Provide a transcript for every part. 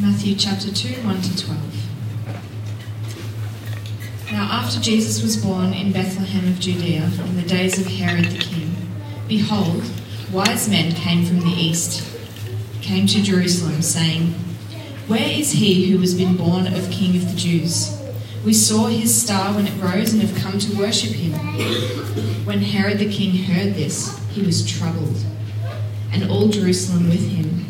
Matthew chapter 2, 1 to 12. Now, after Jesus was born in Bethlehem of Judea in the days of Herod the king, behold, wise men came from the east, came to Jerusalem, saying, Where is he who has been born of King of the Jews? We saw his star when it rose and have come to worship him. When Herod the king heard this, he was troubled, and all Jerusalem with him.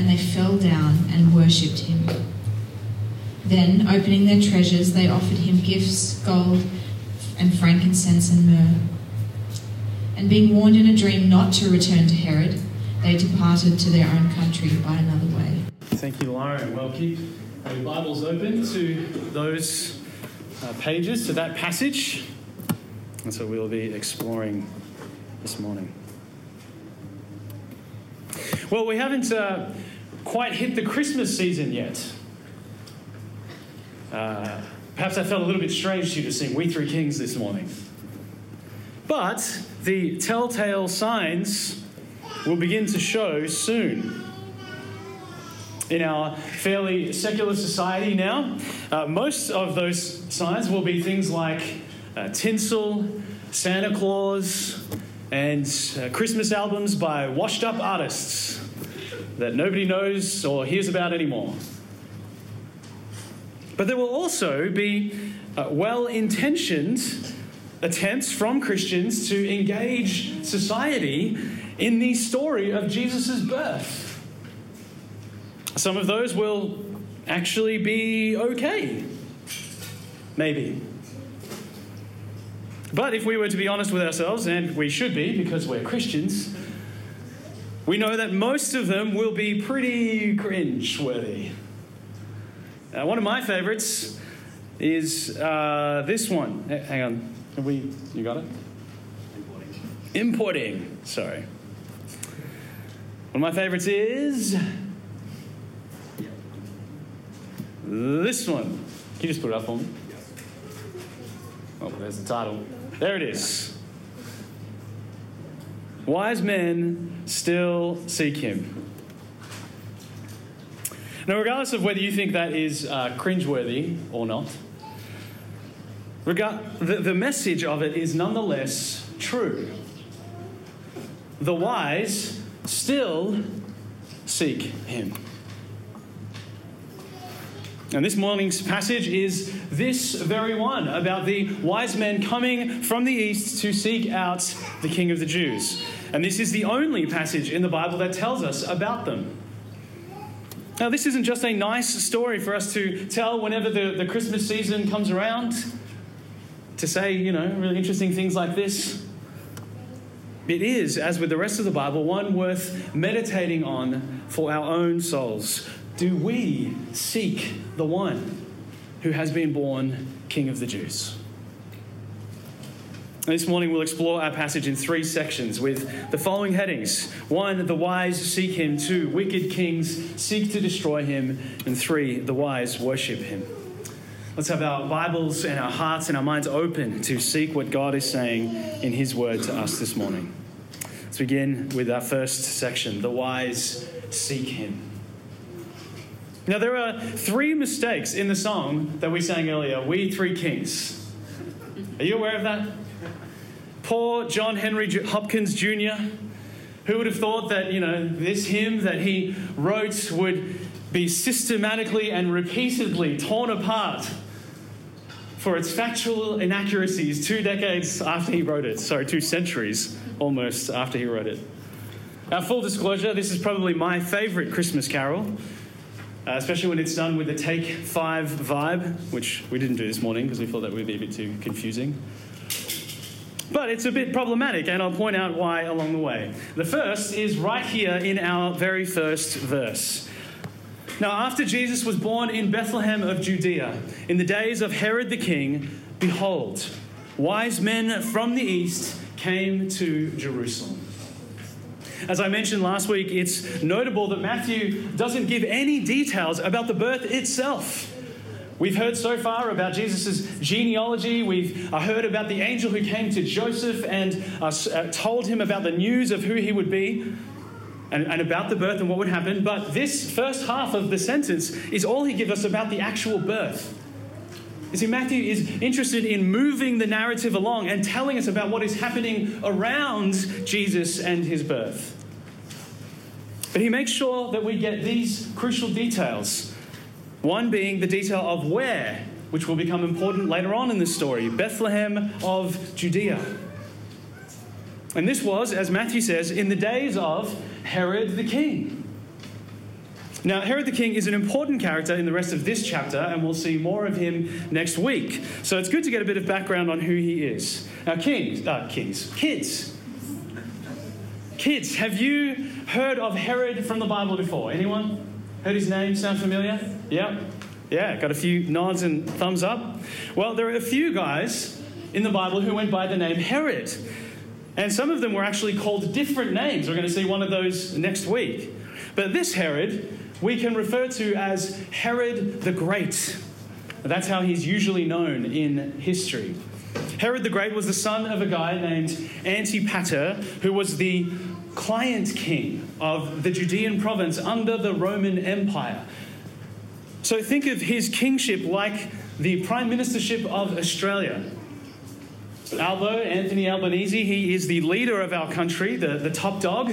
and they fell down and worshipped him. Then, opening their treasures, they offered him gifts, gold, and frankincense and myrrh. And being warned in a dream not to return to Herod, they departed to their own country by another way. Thank you, Lauren. Well, keep your Bibles open to those uh, pages, to that passage. That's what we'll be exploring this morning. Well, we haven't uh, quite hit the Christmas season yet. Uh, perhaps I felt a little bit strange to you to sing We Three Kings this morning. But the telltale signs will begin to show soon. In our fairly secular society now, uh, most of those signs will be things like uh, tinsel, Santa Claus, and uh, Christmas albums by washed up artists that nobody knows or hears about anymore. But there will also be uh, well intentioned attempts from Christians to engage society in the story of Jesus' birth. Some of those will actually be okay. Maybe. But if we were to be honest with ourselves, and we should be because we're Christians, we know that most of them will be pretty cringe worthy. Uh, one of my favorites is uh, this one. Hang on. Have we, you got it? Importing. Importing. Sorry. One of my favorites is this one. Can you just put it up for me? Oh, there's the title. There it is. Wise men still seek him. Now, regardless of whether you think that is uh, cringeworthy or not, regard- the, the message of it is nonetheless true. The wise still seek him. And this morning's passage is this very one about the wise men coming from the east to seek out the King of the Jews. And this is the only passage in the Bible that tells us about them. Now, this isn't just a nice story for us to tell whenever the, the Christmas season comes around, to say, you know, really interesting things like this. It is, as with the rest of the Bible, one worth meditating on for our own souls. Do we seek the one who has been born King of the Jews? This morning we'll explore our passage in three sections with the following headings. One, the wise seek him. Two, wicked kings seek to destroy him. And three, the wise worship him. Let's have our Bibles and our hearts and our minds open to seek what God is saying in his word to us this morning. Let's begin with our first section the wise seek him. Now, there are three mistakes in the song that we sang earlier, We Three Kings. Are you aware of that? Poor John Henry Hopkins Jr., who would have thought that, you know, this hymn that he wrote would be systematically and repeatedly torn apart for its factual inaccuracies two decades after he wrote it. Sorry, two centuries almost after he wrote it. Now, full disclosure, this is probably my favourite Christmas carol, uh, especially when it's done with the take five vibe, which we didn't do this morning because we thought that would be a bit too confusing. But it's a bit problematic, and I'll point out why along the way. The first is right here in our very first verse. Now, after Jesus was born in Bethlehem of Judea, in the days of Herod the king, behold, wise men from the east came to Jerusalem. As I mentioned last week, it's notable that Matthew doesn't give any details about the birth itself. We've heard so far about Jesus' genealogy. We've uh, heard about the angel who came to Joseph and uh, uh, told him about the news of who he would be and, and about the birth and what would happen. But this first half of the sentence is all he gives us about the actual birth. You see, Matthew is interested in moving the narrative along and telling us about what is happening around Jesus and his birth. But he makes sure that we get these crucial details one being the detail of where, which will become important later on in the story Bethlehem of Judea. And this was, as Matthew says, in the days of Herod the king. Now, Herod the king is an important character in the rest of this chapter, and we'll see more of him next week. So it's good to get a bit of background on who he is. Now, kings, uh, kings, kids. Kids, have you heard of Herod from the Bible before? Anyone? Heard his name sound familiar? Yeah? Yeah, got a few nods and thumbs up. Well, there are a few guys in the Bible who went by the name Herod. And some of them were actually called different names. We're going to see one of those next week. But this Herod, we can refer to as Herod the Great. That's how he's usually known in history. Herod the Great was the son of a guy named Antipater, who was the client king of the Judean province under the Roman Empire. So think of his kingship like the prime ministership of Australia. Albo, Anthony Albanese, he is the leader of our country, the, the top dog.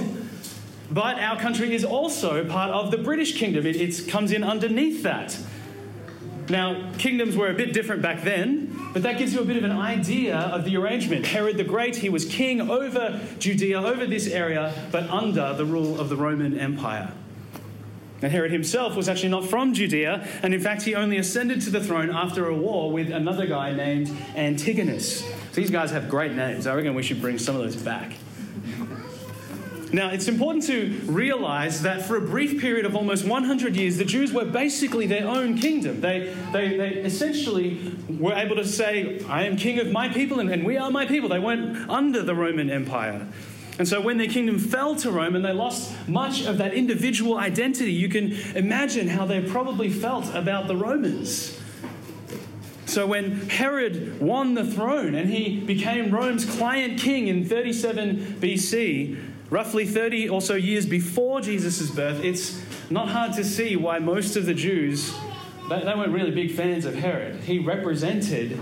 But our country is also part of the British kingdom. It comes in underneath that. Now, kingdoms were a bit different back then, but that gives you a bit of an idea of the arrangement. Herod the Great, he was king over Judea, over this area, but under the rule of the Roman Empire. And Herod himself was actually not from Judea, and in fact, he only ascended to the throne after a war with another guy named Antigonus. These guys have great names. I reckon we should bring some of those back. Now, it's important to realize that for a brief period of almost 100 years, the Jews were basically their own kingdom. They, they, they essentially were able to say, I am king of my people and, and we are my people. They weren't under the Roman Empire. And so when their kingdom fell to Rome and they lost much of that individual identity, you can imagine how they probably felt about the Romans. So when Herod won the throne and he became Rome's client king in 37 BC, roughly 30 or so years before Jesus' birth, it's not hard to see why most of the Jews, they, they weren't really big fans of Herod. He represented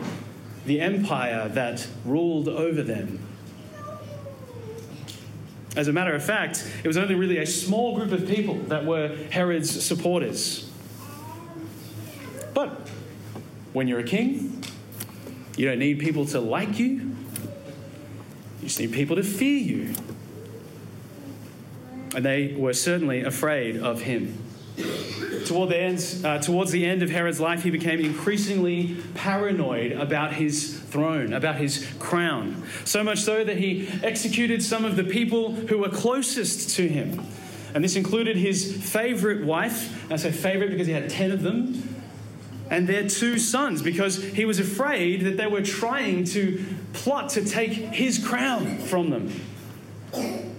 the empire that ruled over them. As a matter of fact, it was only really a small group of people that were Herod's supporters. But when you're a king, you don't need people to like you, you just need people to fear you and they were certainly afraid of him. Toward the end, uh, towards the end of Herod's life, he became increasingly paranoid about his throne, about his crown. So much so that he executed some of the people who were closest to him. And this included his favorite wife. I say favorite because he had 10 of them. And their two sons, because he was afraid that they were trying to plot to take his crown from them.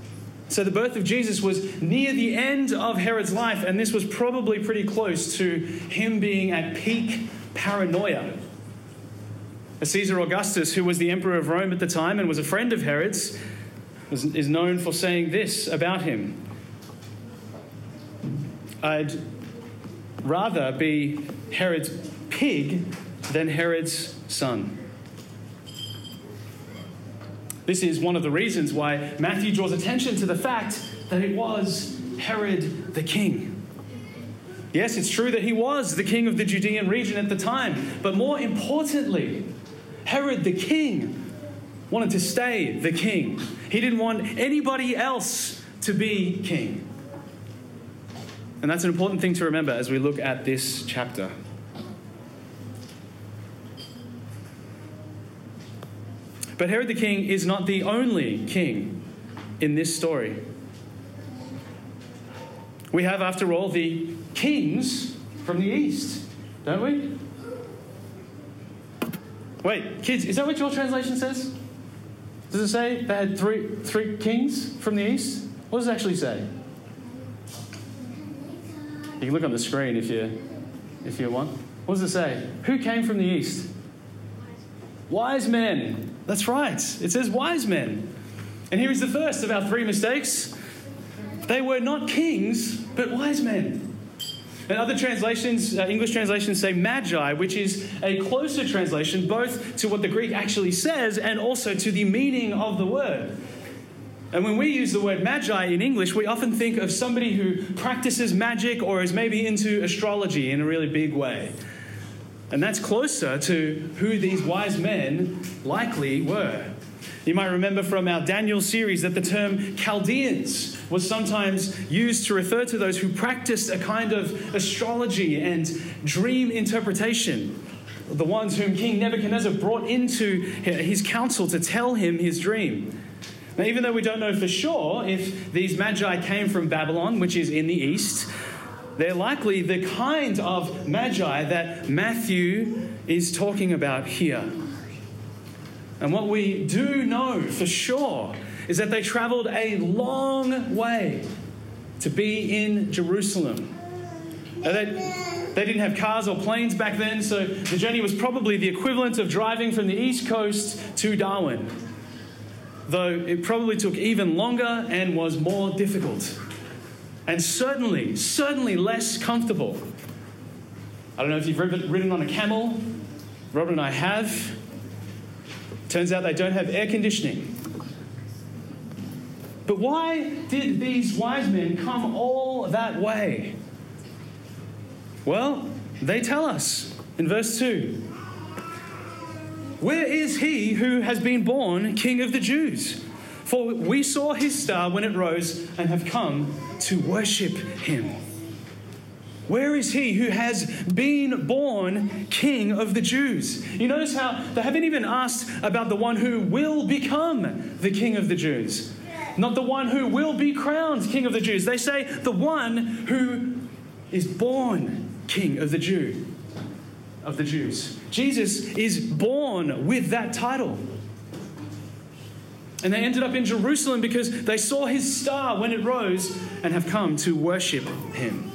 So the birth of Jesus was near the end of Herod's life, and this was probably pretty close to him being at peak paranoia. Caesar Augustus, who was the emperor of Rome at the time and was a friend of Herod's, is known for saying this about him I'd rather be Herod's pig than Herod's son. This is one of the reasons why Matthew draws attention to the fact that it was Herod the king. Yes, it's true that he was the king of the Judean region at the time, but more importantly, Herod the king wanted to stay the king. He didn't want anybody else to be king. And that's an important thing to remember as we look at this chapter. But Herod the king is not the only king in this story. We have, after all, the kings from the east, don't we? Wait, kids, is that what your translation says? Does it say they had three, three kings from the east? What does it actually say? You can look on the screen if you, if you want. What does it say? Who came from the east? Wise men. That's right. It says wise men. And here is the first of our three mistakes. They were not kings, but wise men. And other translations, uh, English translations say magi, which is a closer translation both to what the Greek actually says and also to the meaning of the word. And when we use the word magi in English, we often think of somebody who practices magic or is maybe into astrology in a really big way. And that's closer to who these wise men likely were. You might remember from our Daniel series that the term Chaldeans was sometimes used to refer to those who practiced a kind of astrology and dream interpretation. The ones whom King Nebuchadnezzar brought into his council to tell him his dream. Now, even though we don't know for sure if these magi came from Babylon, which is in the east, they're likely the kind of magi that Matthew is talking about here. And what we do know for sure is that they traveled a long way to be in Jerusalem. Now they, they didn't have cars or planes back then, so the journey was probably the equivalent of driving from the East Coast to Darwin, though it probably took even longer and was more difficult. And certainly, certainly less comfortable. I don't know if you've ridden on a camel. Robert and I have. Turns out they don't have air conditioning. But why did these wise men come all that way? Well, they tell us in verse 2 Where is he who has been born King of the Jews? For we saw his star when it rose and have come to worship him. Where is he who has been born king of the Jews? You notice how they haven't even asked about the one who will become the king of the Jews, not the one who will be crowned king of the Jews. They say the one who is born king of the Jew of the Jews. Jesus is born with that title. And they ended up in Jerusalem because they saw his star when it rose and have come to worship him.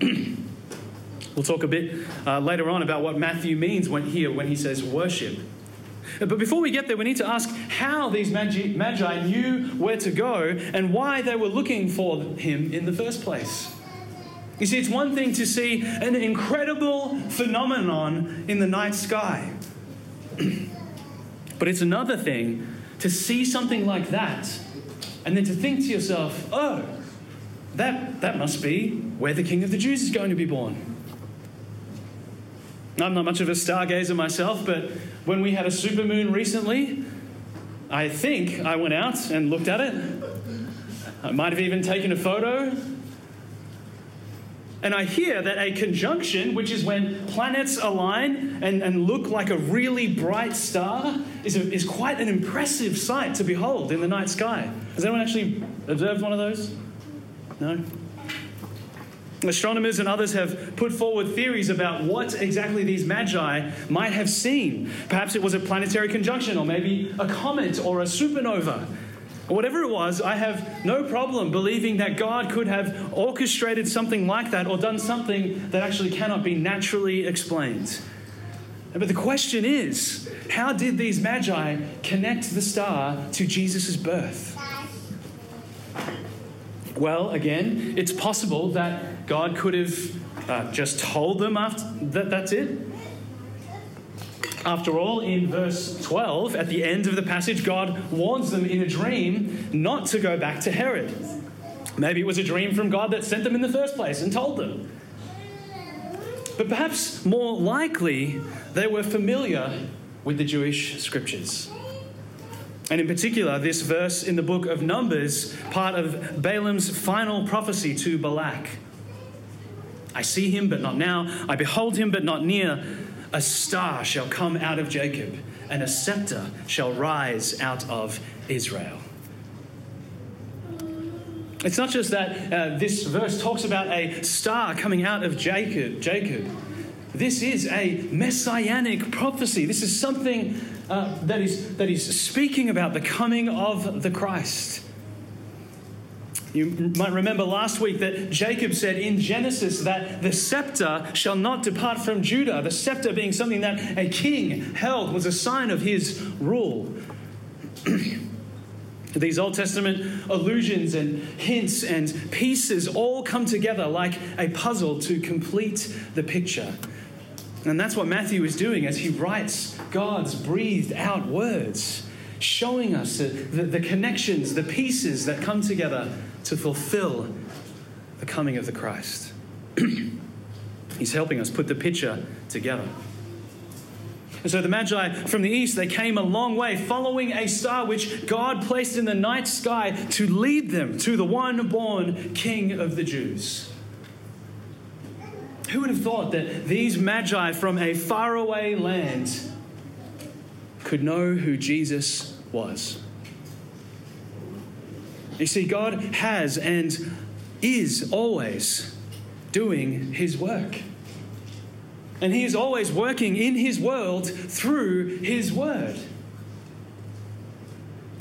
we'll talk a bit uh, later on about what Matthew means when here when he says worship. But before we get there, we need to ask how these magi, magi knew where to go and why they were looking for him in the first place. You see, it's one thing to see an incredible phenomenon in the night sky, but it's another thing to see something like that and then to think to yourself, oh, that, that must be where the King of the Jews is going to be born. I'm not much of a stargazer myself, but when we had a supermoon recently, I think I went out and looked at it. I might have even taken a photo. And I hear that a conjunction, which is when planets align and, and look like a really bright star, is, a, is quite an impressive sight to behold in the night sky. Has anyone actually observed one of those? No? Astronomers and others have put forward theories about what exactly these magi might have seen. Perhaps it was a planetary conjunction, or maybe a comet or a supernova. Whatever it was, I have no problem believing that God could have orchestrated something like that or done something that actually cannot be naturally explained. But the question is how did these magi connect the star to Jesus' birth? Well, again, it's possible that God could have uh, just told them after that that's it. After all, in verse 12, at the end of the passage, God warns them in a dream not to go back to Herod. Maybe it was a dream from God that sent them in the first place and told them. But perhaps more likely, they were familiar with the Jewish scriptures. And in particular, this verse in the book of Numbers, part of Balaam's final prophecy to Balak. I see him, but not now. I behold him, but not near. A star shall come out of Jacob, and a scepter shall rise out of Israel. It's not just that uh, this verse talks about a star coming out of Jacob. Jacob. This is a messianic prophecy. This is something uh, that, is, that is speaking about the coming of the Christ. You might remember last week that Jacob said in Genesis that the scepter shall not depart from Judah, the scepter being something that a king held was a sign of his rule. These Old Testament allusions and hints and pieces all come together like a puzzle to complete the picture. And that's what Matthew is doing as he writes God's breathed out words, showing us the, the, connections, the pieces that come together to fulfill the coming of the Christ. He's helping us put the picture together. And so the Magi from the east, they came a long way following a star which God placed in the night sky to lead them to the one born King of the Jews. Who would have thought that these Magi from a faraway land could know who Jesus was? You see, God has and is always doing his work. And he is always working in his world through his word.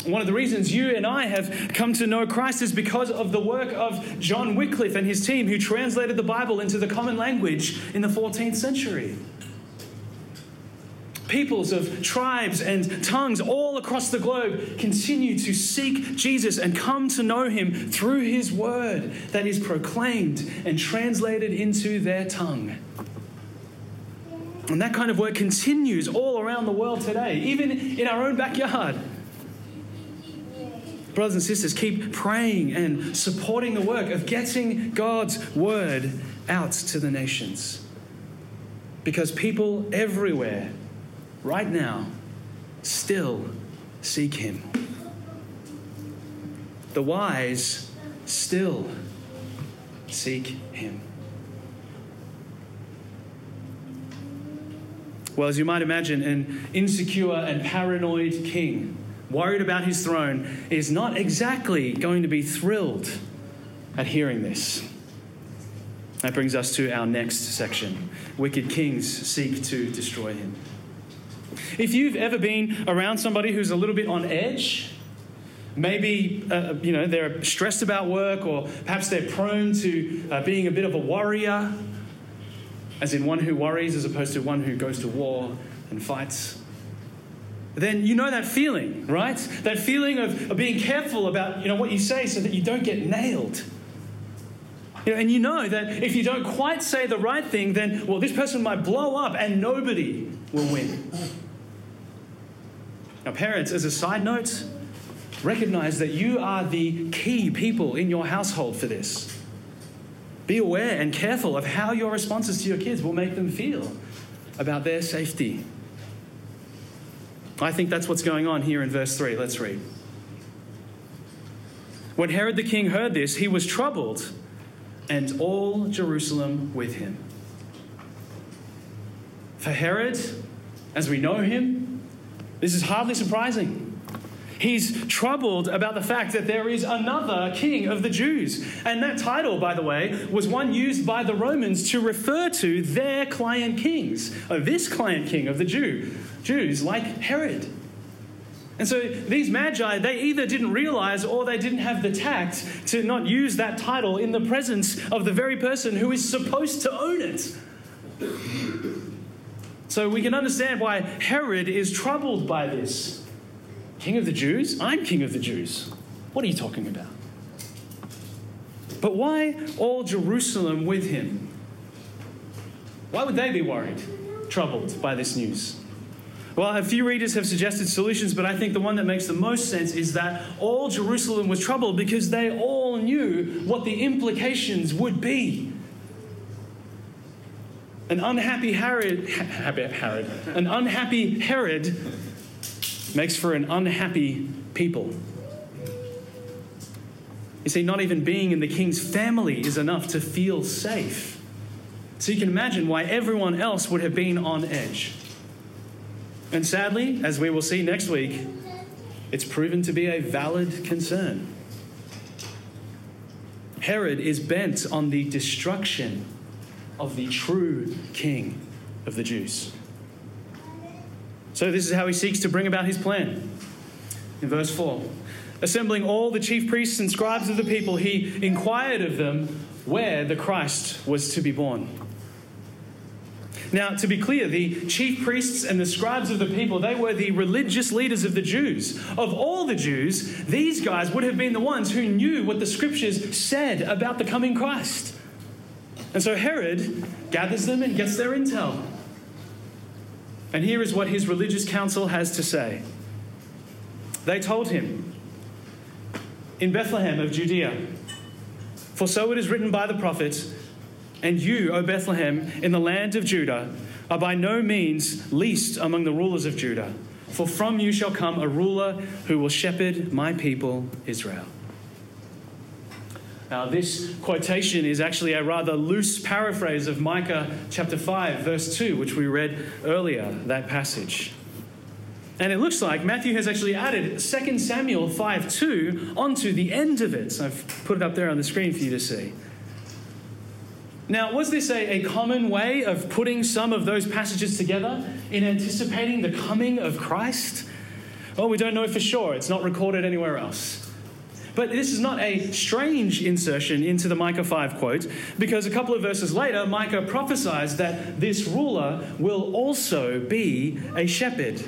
One of the reasons you and I have come to know Christ is because of the work of John Wycliffe and his team, who translated the Bible into the common language in the 14th century peoples of tribes and tongues all across the globe continue to seek Jesus and come to know him through his word that is proclaimed and translated into their tongue. And that kind of work continues all around the world today, even in our own backyard. Brothers and sisters, keep praying and supporting the work of getting God's word out to the nations. Because people everywhere right now, still seek Him. The wise still seek Him. Well, as you might imagine, an insecure and paranoid king, worried about his throne, is not exactly going to be thrilled at hearing this. That brings us to our next section. Wicked kings seek to destroy him. If you've ever been around somebody who's a little bit on edge, maybe uh, you know they're stressed about work, or perhaps they're prone to uh, being a bit of a warrior, as in one who worries as opposed to one who goes to war and fights. Then you know that feeling, right? That feeling of, of being careful about you know what you say so that you don't get nailed. You know, and you know that if you don't quite say the right thing, then, well, this person might blow up and nobody will win. Now, parents, as a side note, recognize that you are the key people in your household for this. Be aware and careful of how your responses to your kids will make them feel about their safety. I think that's what's going on here in verse 3. Let's read. When Herod the king heard this, he was troubled, and all Jerusalem with him. For Herod, as we know him, this is hardly surprising. He's troubled about the fact that there is another king of the Jews. And that title, by the way, was one used by the Romans to refer to their client kings, or this client king of the Jew, Jews, like Herod. And so these magi, they either didn't realize or they didn't have the tact to not use that title in the presence of the very person who is supposed to own it. So we can understand why Herod is troubled by this. King of the Jews? I'm king of the Jews. What are you talking about? But why all Jerusalem with him? Why would they be worried, troubled by this news? Well, a few readers have suggested solutions, but I think the one that makes the most sense is that all Jerusalem was troubled because they all knew what the implications would be An unhappy Herod, Herod, an unhappy Herod makes for an unhappy people. You see, not even being in the king's family is enough to feel safe. So you can imagine why everyone else would have been on edge. And sadly, as we will see next week, it's proven to be a valid concern. Herod is bent on the destruction of the true king of the Jews. So, this is how he seeks to bring about his plan. In verse 4 Assembling all the chief priests and scribes of the people, he inquired of them where the Christ was to be born. Now, to be clear, the chief priests and the scribes of the people, they were the religious leaders of the Jews. Of all the Jews, these guys would have been the ones who knew what the scriptures said about the coming Christ. And so Herod gathers them and gets their intel. And here is what his religious council has to say. They told him, In Bethlehem of Judea, for so it is written by the prophets, and you, O Bethlehem, in the land of Judah, are by no means least among the rulers of Judah, for from you shall come a ruler who will shepherd my people Israel. Now, this quotation is actually a rather loose paraphrase of Micah chapter 5, verse 2, which we read earlier, that passage. And it looks like Matthew has actually added 2 Samuel 5 2 onto the end of it. So I've put it up there on the screen for you to see. Now, was this a, a common way of putting some of those passages together in anticipating the coming of Christ? Well, we don't know for sure. It's not recorded anywhere else. But this is not a strange insertion into the Micah 5 quote, because a couple of verses later, Micah prophesies that this ruler will also be a shepherd.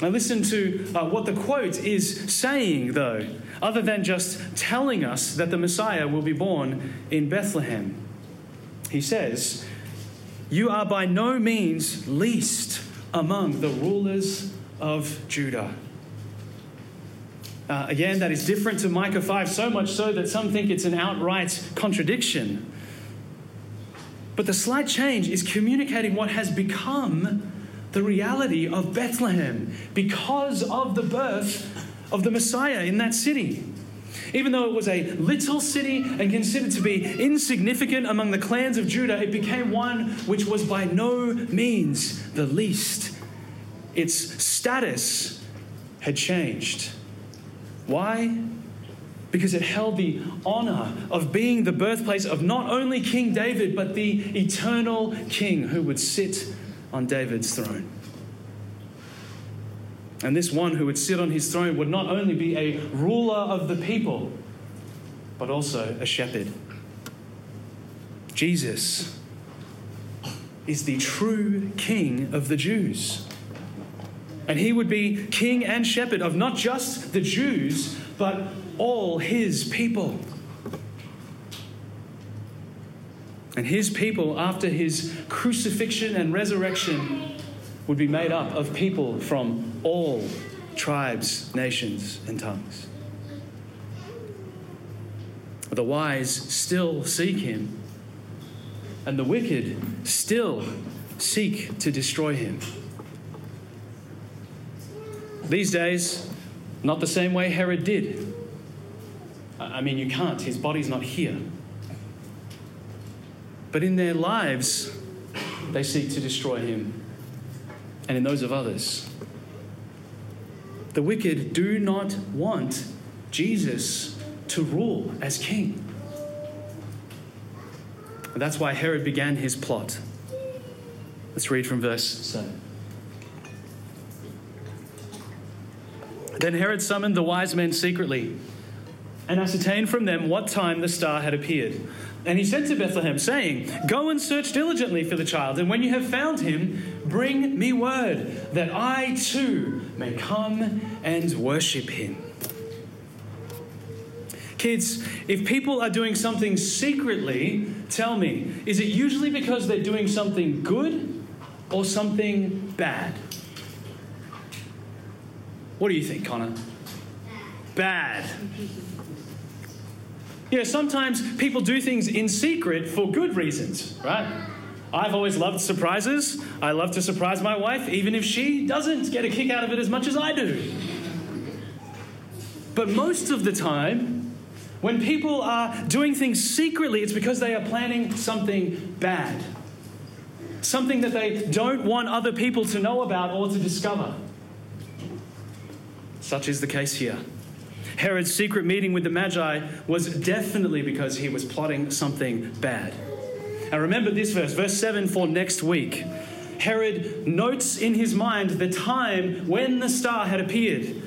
Now, listen to uh, what the quote is saying, though, other than just telling us that the Messiah will be born in Bethlehem. He says, You are by no means least among the rulers of Judah. Uh, again, that is different to Micah 5, so much so that some think it's an outright contradiction. But the slight change is communicating what has become the reality of Bethlehem because of the birth of the Messiah in that city. Even though it was a little city and considered to be insignificant among the clans of Judah, it became one which was by no means the least. Its status had changed. Why? Because it held the honor of being the birthplace of not only King David, but the eternal king who would sit on David's throne. And this one who would sit on his throne would not only be a ruler of the people, but also a shepherd. Jesus is the true king of the Jews. And he would be king and shepherd of not just the Jews, but all his people. And his people, after his crucifixion and resurrection, would be made up of people from all tribes, nations, and tongues. The wise still seek him, and the wicked still seek to destroy him. These days, not the same way Herod did. I mean, you can't, his body's not here. But in their lives, they seek to destroy him, and in those of others. The wicked do not want Jesus to rule as king. And that's why Herod began his plot. Let's read from verse 7. Then Herod summoned the wise men secretly and ascertained from them what time the star had appeared. And he sent to Bethlehem, saying, Go and search diligently for the child, and when you have found him, bring me word, that I too may come and worship him. Kids, if people are doing something secretly, tell me, is it usually because they're doing something good or something bad? What do you think, Connor? Bad. You know, sometimes people do things in secret for good reasons, right? I've always loved surprises. I love to surprise my wife, even if she doesn't get a kick out of it as much as I do. But most of the time, when people are doing things secretly, it's because they are planning something bad. Something that they don't want other people to know about or to discover. Such is the case here. Herod's secret meeting with the Magi was definitely because he was plotting something bad. And remember this verse, verse 7 for next week. Herod notes in his mind the time when the star had appeared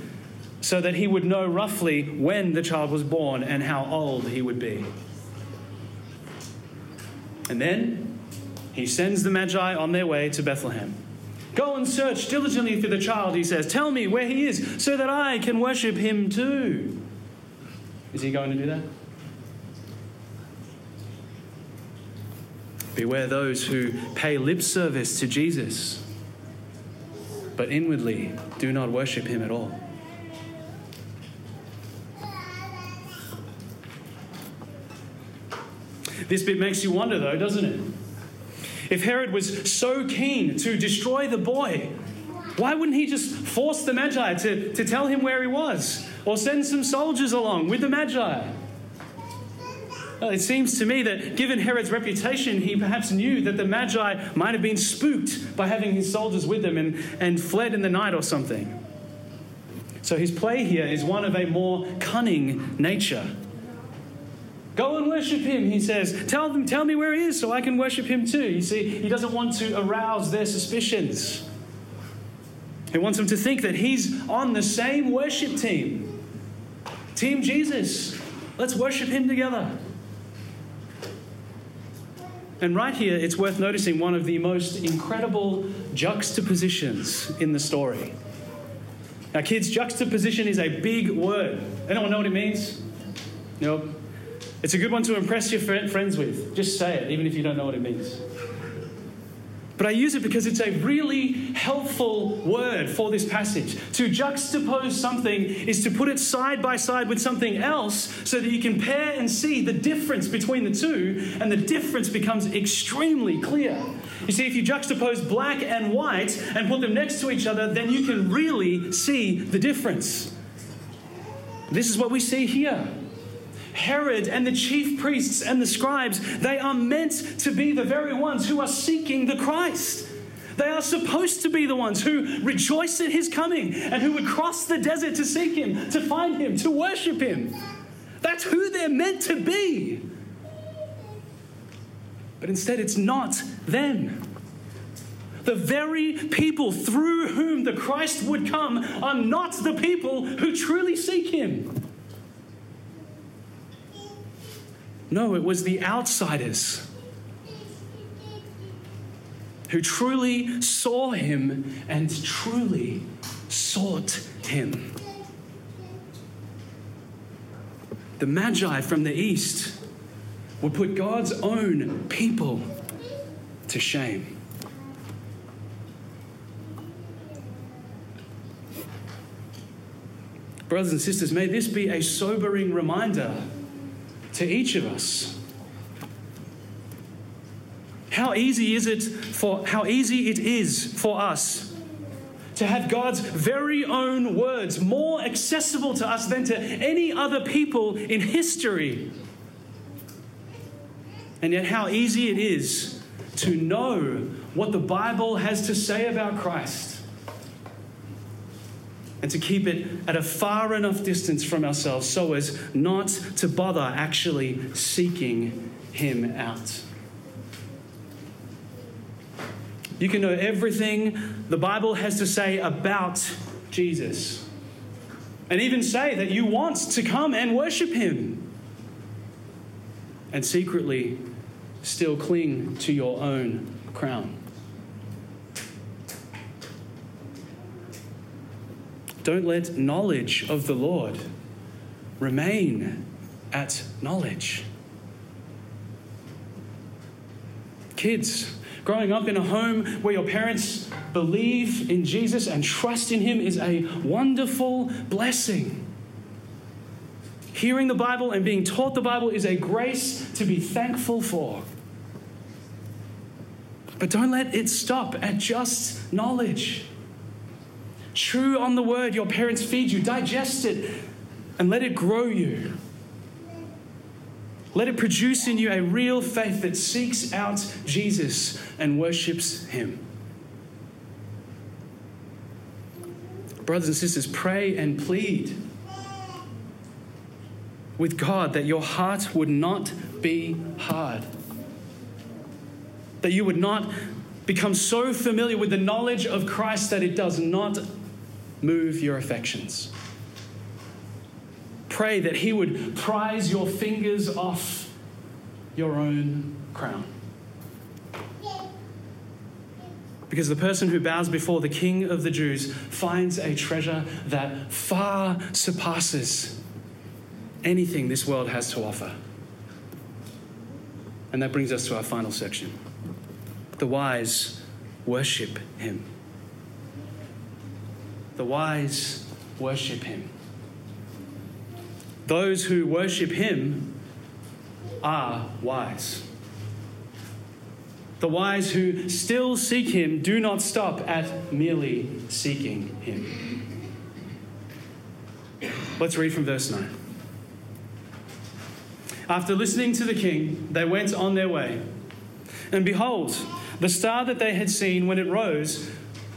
so that he would know roughly when the child was born and how old he would be. And then he sends the Magi on their way to Bethlehem. Go and search diligently for the child, he says. Tell me where he is so that I can worship him too. Is he going to do that? Beware those who pay lip service to Jesus, but inwardly do not worship him at all. This bit makes you wonder, though, doesn't it? If Herod was so keen to destroy the boy, why wouldn't he just force the Magi to, to tell him where he was? Or send some soldiers along with the Magi? Well, it seems to me that given Herod's reputation, he perhaps knew that the Magi might have been spooked by having his soldiers with them and, and fled in the night or something. So his play here is one of a more cunning nature. Go and worship him, he says. Tell them, tell me where he is so I can worship him too. You see, he doesn't want to arouse their suspicions. He wants them to think that he's on the same worship team. Team Jesus. Let's worship him together. And right here, it's worth noticing one of the most incredible juxtapositions in the story. Now, kids, juxtaposition is a big word. Anyone know what it means? Nope. It's a good one to impress your friends with. Just say it, even if you don't know what it means. But I use it because it's a really helpful word for this passage. To juxtapose something is to put it side by side with something else so that you can compare and see the difference between the two, and the difference becomes extremely clear. You see, if you juxtapose black and white and put them next to each other, then you can really see the difference. This is what we see here. Herod and the chief priests and the scribes, they are meant to be the very ones who are seeking the Christ. They are supposed to be the ones who rejoice at his coming and who would cross the desert to seek him, to find him, to worship him. That's who they're meant to be. But instead, it's not them. The very people through whom the Christ would come are not the people who truly seek him. No, it was the outsiders who truly saw him and truly sought him. The Magi from the east would put God's own people to shame. Brothers and sisters, may this be a sobering reminder to each of us. How easy is it for how easy it is for us to have God's very own words more accessible to us than to any other people in history. And yet how easy it is to know what the Bible has to say about Christ and to keep it at a far enough distance from ourselves so as not to bother actually seeking Him out. You can know everything the Bible has to say about Jesus, and even say that you want to come and worship Him, and secretly still cling to your own crown. Don't let knowledge of the Lord remain at knowledge. Kids, growing up in a home where your parents believe in Jesus and trust in Him is a wonderful blessing. Hearing the Bible and being taught the Bible is a grace to be thankful for. But don't let it stop at just knowledge. Chew on the word your parents feed you, digest it, and let it grow you. Let it produce in you a real faith that seeks out Jesus and worships him. Brothers and sisters, pray and plead with God that your heart would not be hard. That you would not become so familiar with the knowledge of Christ that it does not move your affections. Pray that He would prise your fingers off your own crown. Because the person who bows before the King of the Jews finds a treasure that far surpasses anything this world has to offer. And that brings us to our final section. The wise worship him. The wise worship him. Those who worship him are wise. The wise who still seek him do not stop at merely seeking him. Let's read from verse 9. After listening to the king, they went on their way. And behold, the star that they had seen when it rose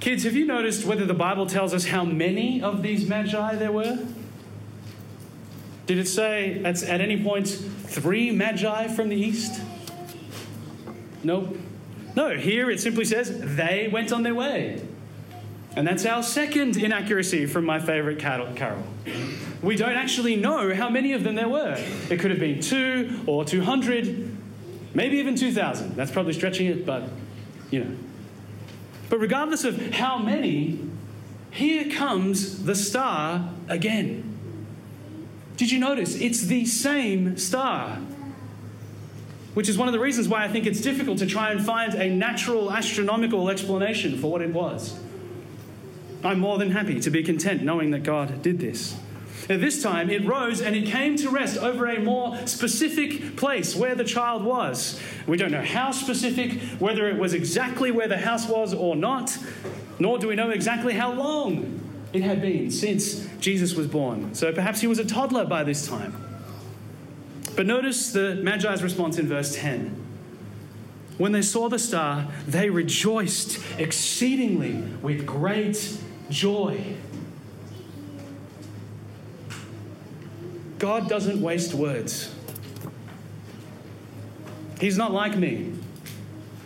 Kids, have you noticed whether the Bible tells us how many of these magi there were? Did it say at, at any point three magi from the east? Nope. No, here it simply says they went on their way. And that's our second inaccuracy from my favorite carol. We don't actually know how many of them there were. It could have been two or 200, maybe even 2,000. That's probably stretching it, but you know. But regardless of how many, here comes the star again. Did you notice? It's the same star. Which is one of the reasons why I think it's difficult to try and find a natural astronomical explanation for what it was. I'm more than happy to be content knowing that God did this. This time it rose and it came to rest over a more specific place where the child was. We don't know how specific, whether it was exactly where the house was or not, nor do we know exactly how long it had been since Jesus was born. So perhaps he was a toddler by this time. But notice the Magi's response in verse 10. When they saw the star, they rejoiced exceedingly with great joy. God doesn't waste words. He's not like me,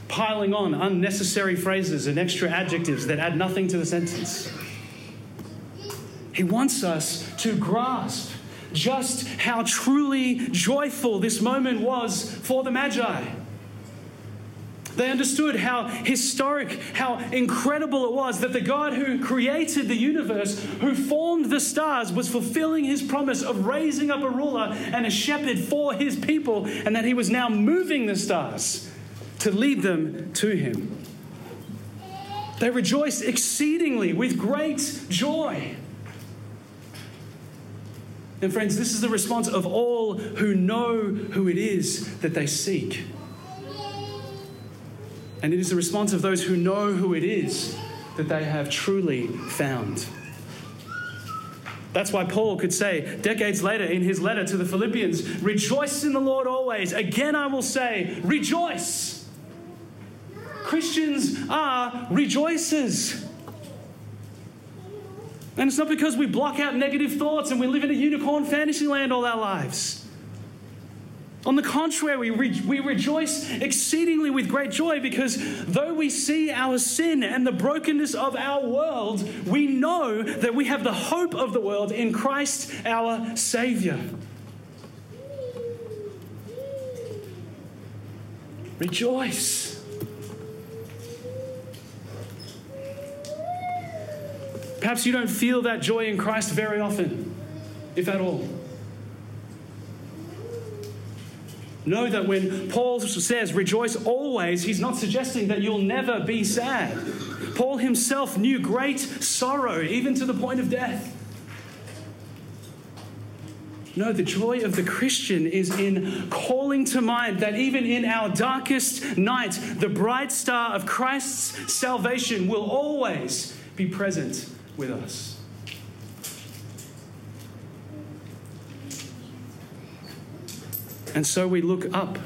piling on unnecessary phrases and extra adjectives that add nothing to the sentence. He wants us to grasp just how truly joyful this moment was for the Magi. They understood how historic, how incredible it was that the God who created the universe, who formed the stars, was fulfilling his promise of raising up a ruler and a shepherd for his people, and that he was now moving the stars to lead them to him. They rejoiced exceedingly with great joy. And, friends, this is the response of all who know who it is that they seek. And it is the response of those who know who it is that they have truly found. That's why Paul could say, decades later in his letter to the Philippians, Rejoice in the Lord always. Again, I will say, Rejoice. Christians are rejoicers. And it's not because we block out negative thoughts and we live in a unicorn fantasy land all our lives. On the contrary, we, we rejoice exceedingly with great joy because though we see our sin and the brokenness of our world, we know that we have the hope of the world in Christ our Savior. Rejoice. Perhaps you don't feel that joy in Christ very often, if at all. Know that when Paul says rejoice always, he's not suggesting that you'll never be sad. Paul himself knew great sorrow, even to the point of death. No, the joy of the Christian is in calling to mind that even in our darkest night, the bright star of Christ's salvation will always be present with us. And so we look up.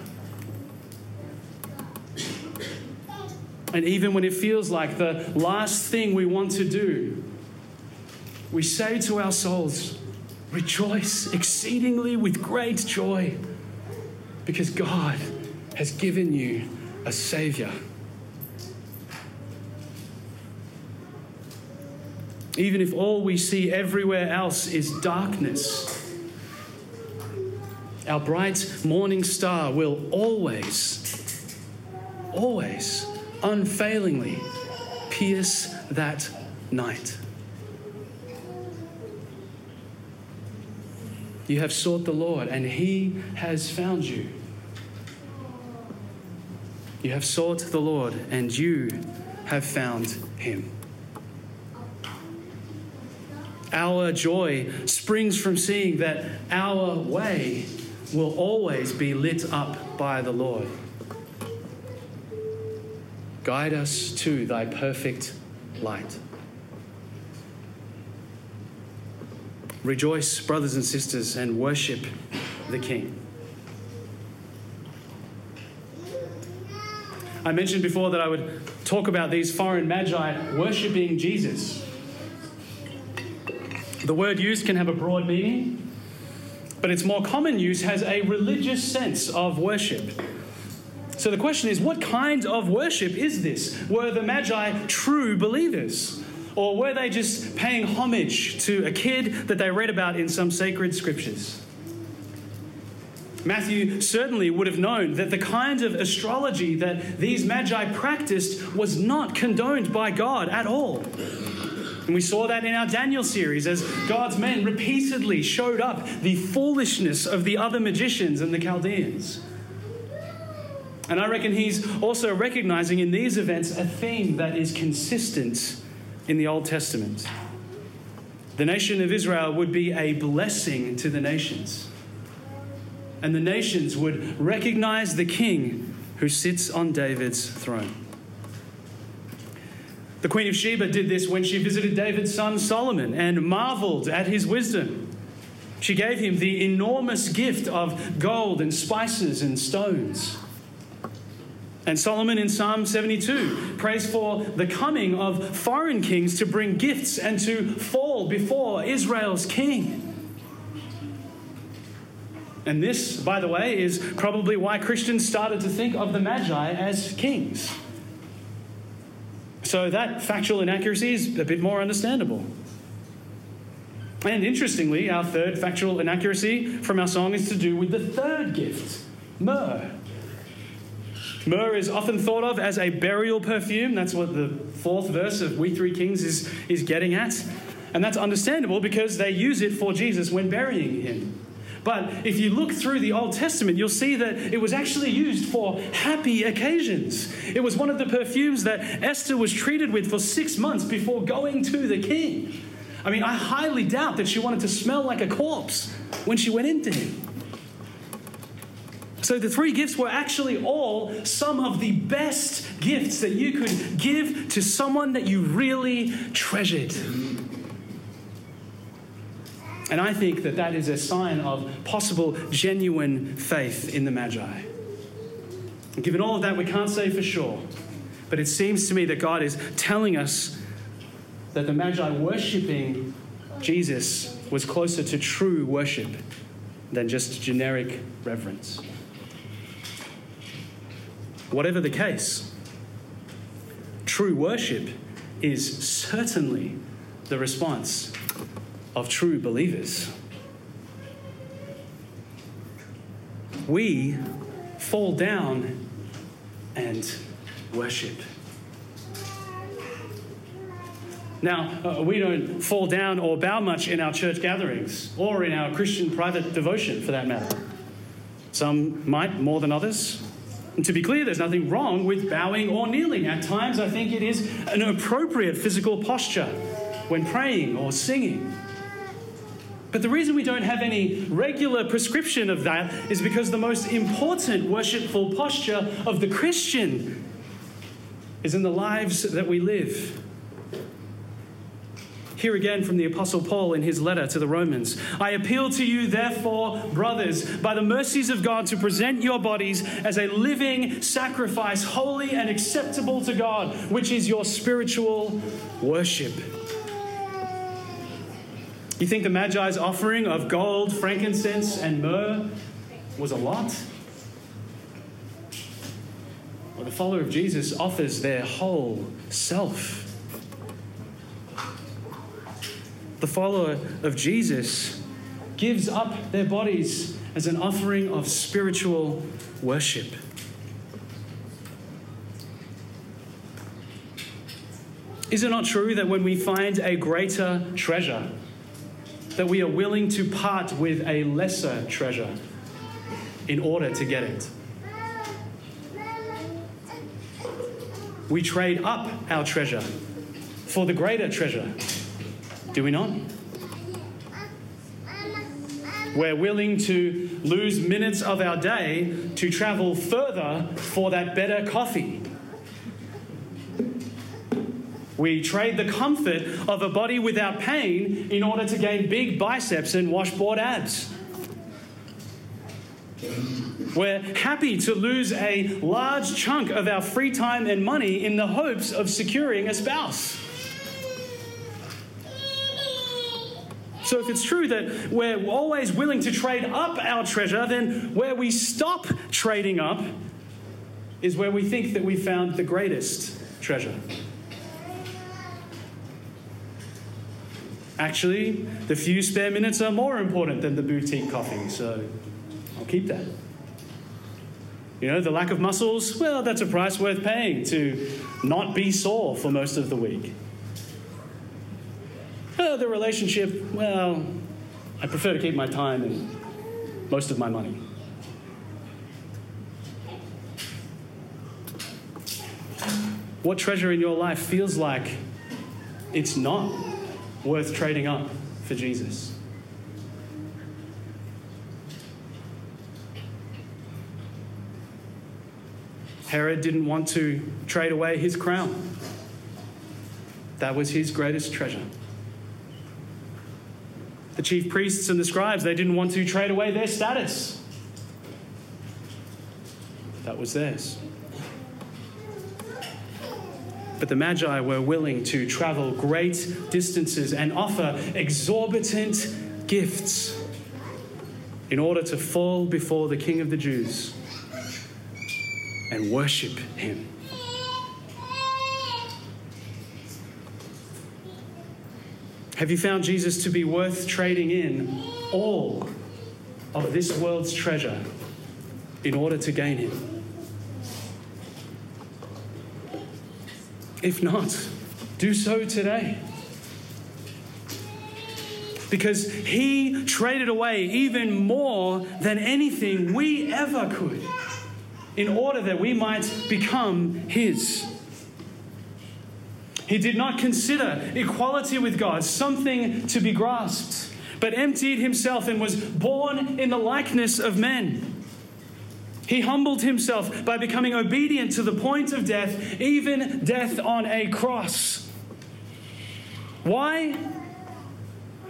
And even when it feels like the last thing we want to do, we say to our souls, Rejoice exceedingly with great joy, because God has given you a Savior. Even if all we see everywhere else is darkness, our bright morning star will always, always, unfailingly pierce that night. You have sought the Lord, and He has found you. You have sought the Lord, and you have found Him. Our joy springs from seeing that our way will always be lit up by the Lord. Guide us to thy perfect light. Rejoice, brothers and sisters, and worship the King. I mentioned before that I would talk about these foreign magi worshipping Jesus. The word used can have a broad meaning but its more common use has a religious sense of worship. So the question is what kind of worship is this? Were the Magi true believers? Or were they just paying homage to a kid that they read about in some sacred scriptures? Matthew certainly would have known that the kind of astrology that these magi practiced was not condoned by God at all. And we saw that in our Daniel series as God's men repeatedly showed up the foolishness of the other magicians and the Chaldeans. And I reckon he's also recognizing in these events a theme that is consistent in the Old Testament. The nation of Israel would be a blessing to the nations. And the nations would recognize the king who sits on David's throne. The Queen of Sheba did this when she visited David's son Solomon and marveled at his wisdom. She gave him the enormous gift of gold and spices and stones. And Solomon in Psalm 72 prays for the coming of foreign kings to bring gifts and to fall before Israel's king. And this, by the way, is probably why Christians started to think of the Magi as kings. So that factual inaccuracy is a bit more understandable. And interestingly, our third factual inaccuracy from our song is to do with the third gift myrrh. Myrrh is often thought of as a burial perfume. That's what the fourth verse of We Three Kings is, is getting at. And that's understandable because they use it for Jesus when burying him. But if you look through the Old Testament, you'll see that it was actually used for happy occasions. It was one of the perfumes that Esther was treated with for six months before going to the king. I mean, I highly doubt that she wanted to smell like a corpse when she went into him. So the three gifts were actually all some of the best gifts that you could give to someone that you really treasured. And I think that that is a sign of possible genuine faith in the Magi. Given all of that, we can't say for sure. But it seems to me that God is telling us that the Magi worshipping Jesus was closer to true worship than just generic reverence. Whatever the case, true worship is certainly the response of true believers. We fall down and worship. Now, uh, we don't fall down or bow much in our church gatherings or in our Christian private devotion for that matter. Some might more than others. And to be clear, there's nothing wrong with bowing or kneeling. At times, I think it is an appropriate physical posture when praying or singing. But the reason we don't have any regular prescription of that is because the most important worshipful posture of the Christian is in the lives that we live. Here again from the Apostle Paul in his letter to the Romans I appeal to you, therefore, brothers, by the mercies of God, to present your bodies as a living sacrifice, holy and acceptable to God, which is your spiritual worship. You think the Magi's offering of gold, frankincense, and myrrh was a lot? Well, the follower of Jesus offers their whole self the follower of Jesus, gives up their bodies as an offering of spiritual worship. Is it not true that when we find a greater treasure, that we are willing to part with a lesser treasure in order to get it? We trade up our treasure for the greater treasure do we not? We're willing to lose minutes of our day to travel further for that better coffee. We trade the comfort of a body without pain in order to gain big biceps and washboard abs. We're happy to lose a large chunk of our free time and money in the hopes of securing a spouse. So, if it's true that we're always willing to trade up our treasure, then where we stop trading up is where we think that we found the greatest treasure. Actually, the few spare minutes are more important than the boutique coffee, so I'll keep that. You know, the lack of muscles, well, that's a price worth paying to not be sore for most of the week. Uh, the relationship, well, I prefer to keep my time and most of my money. What treasure in your life feels like it's not worth trading up for Jesus? Herod didn't want to trade away his crown. That was his greatest treasure. The chief priests and the scribes, they didn't want to trade away their status. That was theirs. But the Magi were willing to travel great distances and offer exorbitant gifts in order to fall before the King of the Jews and worship him. Have you found Jesus to be worth trading in all of this world's treasure in order to gain him? If not, do so today. Because he traded away even more than anything we ever could in order that we might become his. He did not consider equality with God something to be grasped, but emptied himself and was born in the likeness of men. He humbled himself by becoming obedient to the point of death, even death on a cross. Why?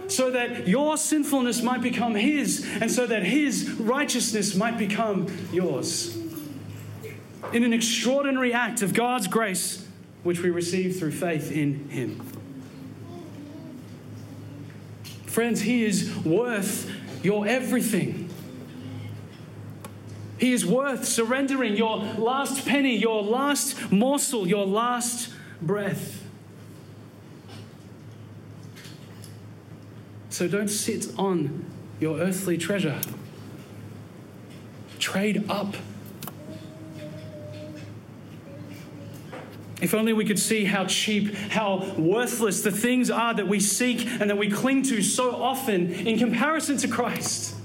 So that your sinfulness might become his, and so that his righteousness might become yours. In an extraordinary act of God's grace, which we receive through faith in Him. Friends, He is worth your everything. He is worth surrendering your last penny, your last morsel, your last breath. So don't sit on your earthly treasure. Trade up If only we could see how cheap, how worthless the things are that we seek and that we cling to so often in comparison to Christ.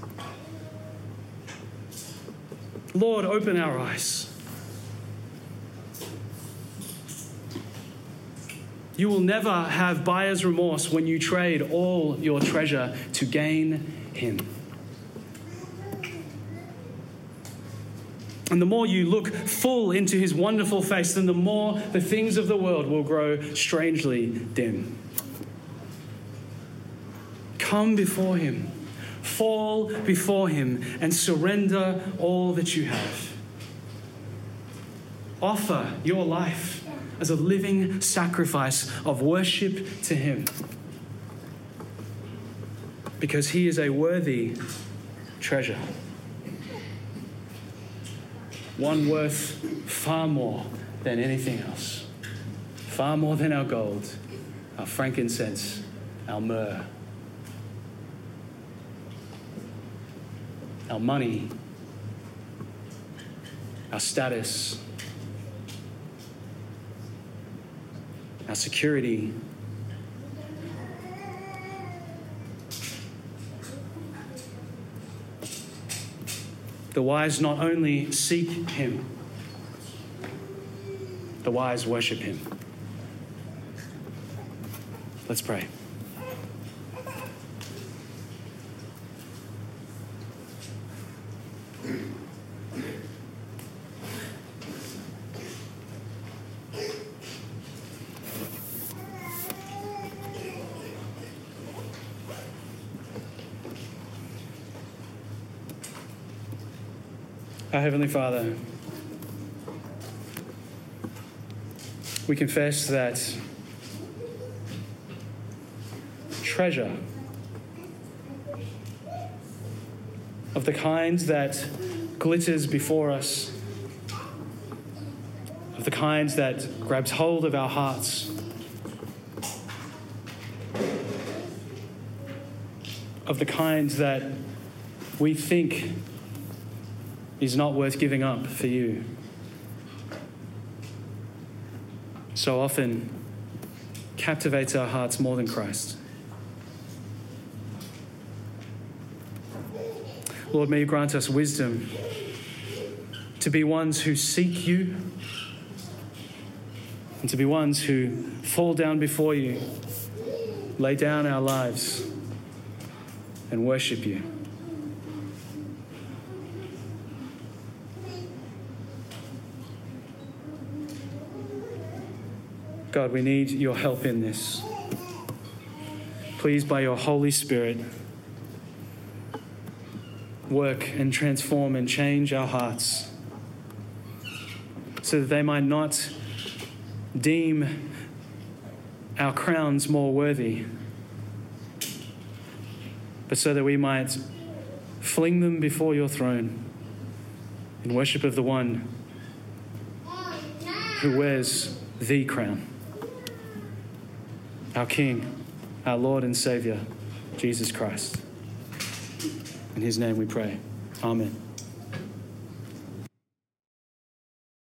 Lord, open our eyes. You will never have buyer's remorse when you trade all your treasure to gain Him. And the more you look full into his wonderful face, then the more the things of the world will grow strangely dim. Come before him, fall before him, and surrender all that you have. Offer your life as a living sacrifice of worship to him. Because he is a worthy treasure one worth far more than anything else, far more than our gold, our frankincense, our myrrh, our money, our status, our security. The wise not only seek him, the wise worship him. Let's pray. Heavenly Father, we confess that treasure of the kind that glitters before us, of the kind that grabs hold of our hearts, of the kind that we think is not worth giving up for you. So often captivates our hearts more than Christ. Lord, may you grant us wisdom to be ones who seek you and to be ones who fall down before you, lay down our lives, and worship you. God, we need your help in this. Please, by your Holy Spirit, work and transform and change our hearts so that they might not deem our crowns more worthy, but so that we might fling them before your throne in worship of the one who wears the crown our King, our Lord and Savior, Jesus Christ. In his name we pray. Amen.